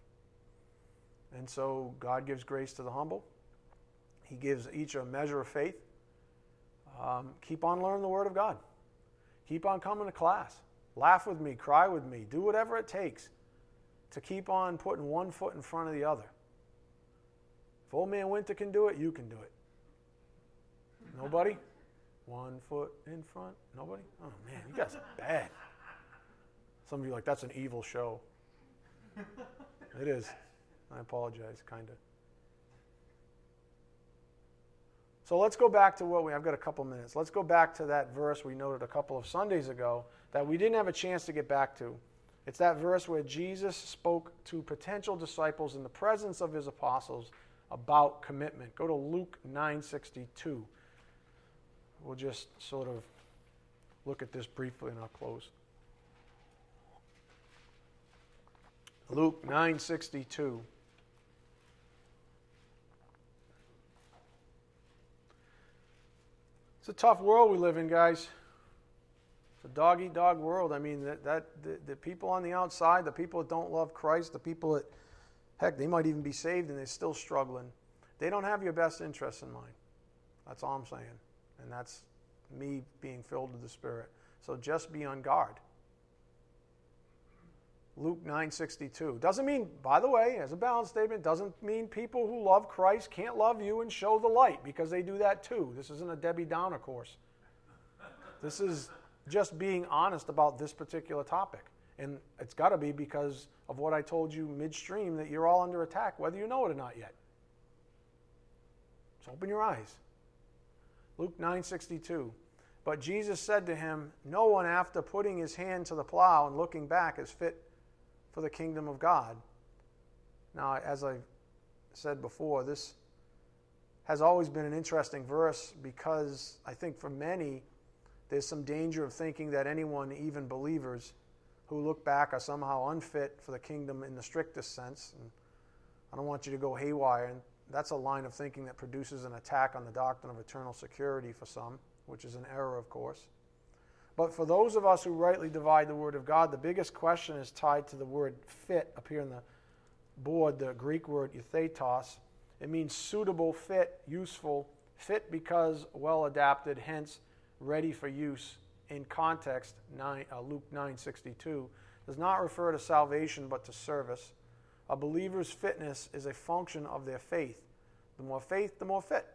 And so God gives grace to the humble. He gives each a measure of faith. Um, keep on learning the Word of God. Keep on coming to class. Laugh with me, cry with me, do whatever it takes to keep on putting one foot in front of the other. If old man Winter can do it, you can do it. Nobody? One foot in front? Nobody? Oh man, you guys are bad. Some of you like, that's an evil show. It is. I apologize, kind of. So let's go back to what we, I've got a couple minutes. Let's go back to that verse we noted a couple of Sundays ago that we didn't have a chance to get back to. It's that verse where Jesus spoke to potential disciples in the presence of his apostles about commitment. Go to Luke 9:62. We'll just sort of look at this briefly and I'll close. Luke 9:62 It's a tough world we live in, guys It's a dog eat dog world. I mean, that, that the, the people on the outside, the people that don't love Christ, the people that Heck, they might even be saved and they're still struggling. They don't have your best interests in mind. That's all I'm saying. And that's me being filled with the Spirit. So just be on guard. Luke 9:62. Doesn't mean, by the way, as a balance statement, doesn't mean people who love Christ can't love you and show the light because they do that too. This isn't a Debbie Downer course. This is just being honest about this particular topic. And it's got to be because of what I told you midstream that you're all under attack, whether you know it or not yet. So open your eyes. Luke 9:62. But Jesus said to him, "No one after putting his hand to the plow and looking back is fit for the kingdom of God." Now, as I said before, this has always been an interesting verse because I think for many there's some danger of thinking that anyone, even believers, who look back are somehow unfit for the kingdom in the strictest sense. And I don't want you to go haywire. And that's a line of thinking that produces an attack on the doctrine of eternal security for some, which is an error, of course. But for those of us who rightly divide the Word of God, the biggest question is tied to the word fit up here in the board, the Greek word euthetos. It means suitable, fit, useful, fit because well adapted, hence ready for use in context, nine, uh, Luke 9:62, does not refer to salvation but to service. A believer's fitness is a function of their faith. The more faith, the more fit.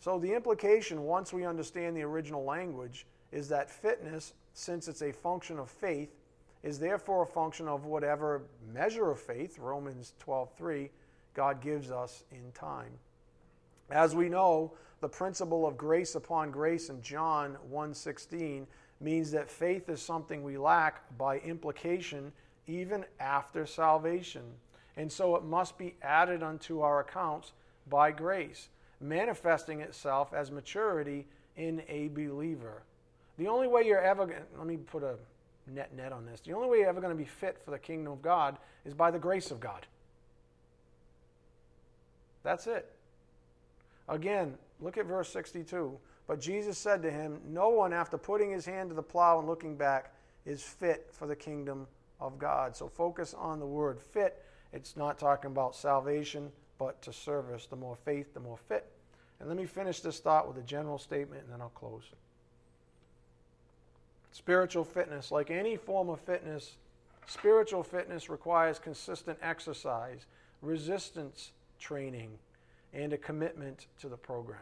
So the implication, once we understand the original language, is that fitness, since it's a function of faith, is therefore a function of whatever measure of faith, Romans 12:3, God gives us in time. As we know, the principle of grace upon grace in John 1:16 means that faith is something we lack by implication even after salvation. And so it must be added unto our accounts by grace, manifesting itself as maturity in a believer. The only way you're ever let me put a net net on this. The only way you're ever going to be fit for the kingdom of God is by the grace of God. That's it. Again, look at verse 62. But Jesus said to him, No one, after putting his hand to the plow and looking back, is fit for the kingdom of God. So focus on the word fit. It's not talking about salvation, but to service. The more faith, the more fit. And let me finish this thought with a general statement, and then I'll close. Spiritual fitness, like any form of fitness, spiritual fitness requires consistent exercise, resistance training, and a commitment to the program.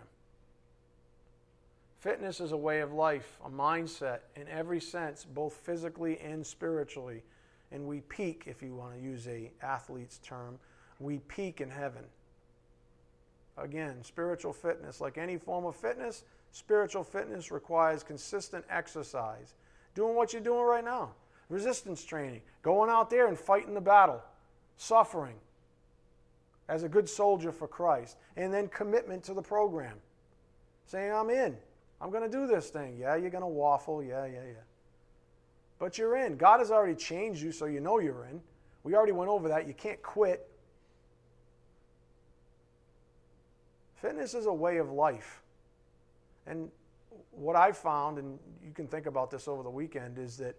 Fitness is a way of life, a mindset in every sense, both physically and spiritually. And we peak, if you want to use a athlete's term, we peak in heaven. Again, spiritual fitness, like any form of fitness, spiritual fitness requires consistent exercise. Doing what you're doing right now. Resistance training, going out there and fighting the battle, suffering, as a good soldier for Christ, and then commitment to the program. Saying, I'm in. I'm going to do this thing. Yeah, you're going to waffle. Yeah, yeah, yeah. But you're in. God has already changed you, so you know you're in. We already went over that. You can't quit. Fitness is a way of life. And what I've found, and you can think about this over the weekend, is that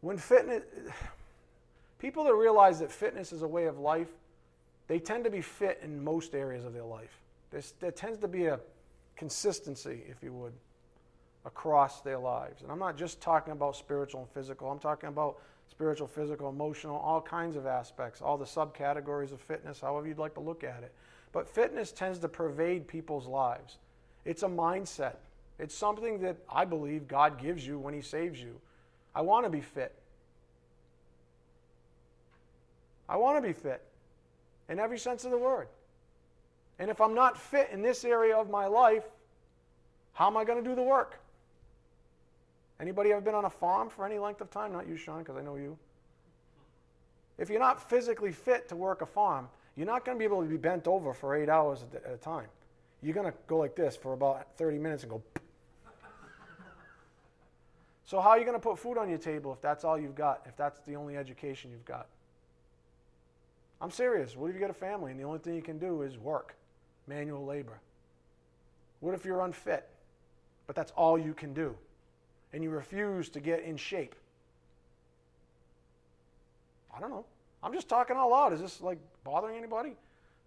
when fitness, people that realize that fitness is a way of life, they tend to be fit in most areas of their life. There's, there tends to be a consistency, if you would, across their lives. And I'm not just talking about spiritual and physical, I'm talking about spiritual, physical, emotional, all kinds of aspects, all the subcategories of fitness, however you'd like to look at it. But fitness tends to pervade people's lives. It's a mindset. It's something that I believe God gives you when He saves you. I want to be fit. I want to be fit in every sense of the word. And if I'm not fit in this area of my life, how am I going to do the work? Anybody ever been on a farm for any length of time? Not you, Sean, because I know you. If you're not physically fit to work a farm, you're not going to be able to be bent over for eight hours at a time. You're going to go like this for about 30 minutes and go. so, how are you going to put food on your table if that's all you've got, if that's the only education you've got? I'm serious. What if you got a family and the only thing you can do is work, manual labor? What if you're unfit, but that's all you can do, and you refuse to get in shape? I don't know. I'm just talking out loud. Is this like bothering anybody?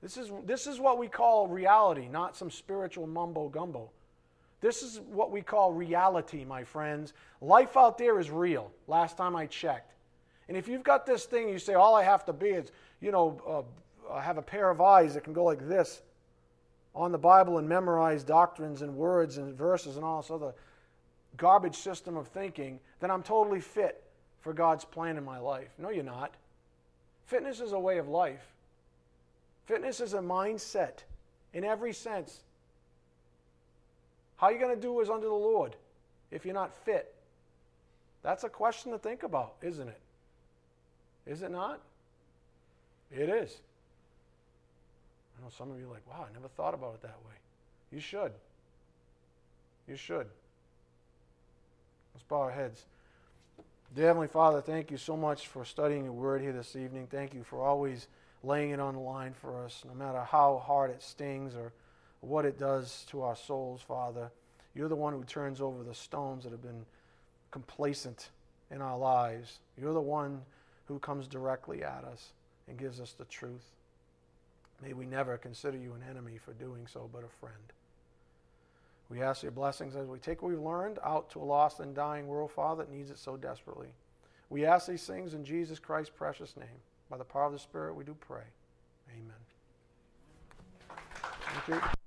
This is, this is what we call reality, not some spiritual mumbo gumbo. This is what we call reality, my friends. Life out there is real, last time I checked. And if you've got this thing, you say, all I have to be is, you know, uh, have a pair of eyes that can go like this on the Bible and memorize doctrines and words and verses and all this other garbage system of thinking, then I'm totally fit for God's plan in my life. No, you're not. Fitness is a way of life. Fitness is a mindset in every sense. How are you going to do is under the Lord if you're not fit? That's a question to think about, isn't it? Is it not? It is. I know some of you are like, wow, I never thought about it that way. You should. You should. Let's bow our heads. Dear Heavenly Father, thank you so much for studying your word here this evening. Thank you for always laying it on the line for us, no matter how hard it stings or what it does to our souls, Father. You're the one who turns over the stones that have been complacent in our lives. You're the one who comes directly at us and gives us the truth. May we never consider you an enemy for doing so, but a friend. We ask your blessings as we take what we've learned out to a lost and dying world, Father, that needs it so desperately. We ask these things in Jesus Christ's precious name. By the power of the Spirit, we do pray. Amen. Thank you.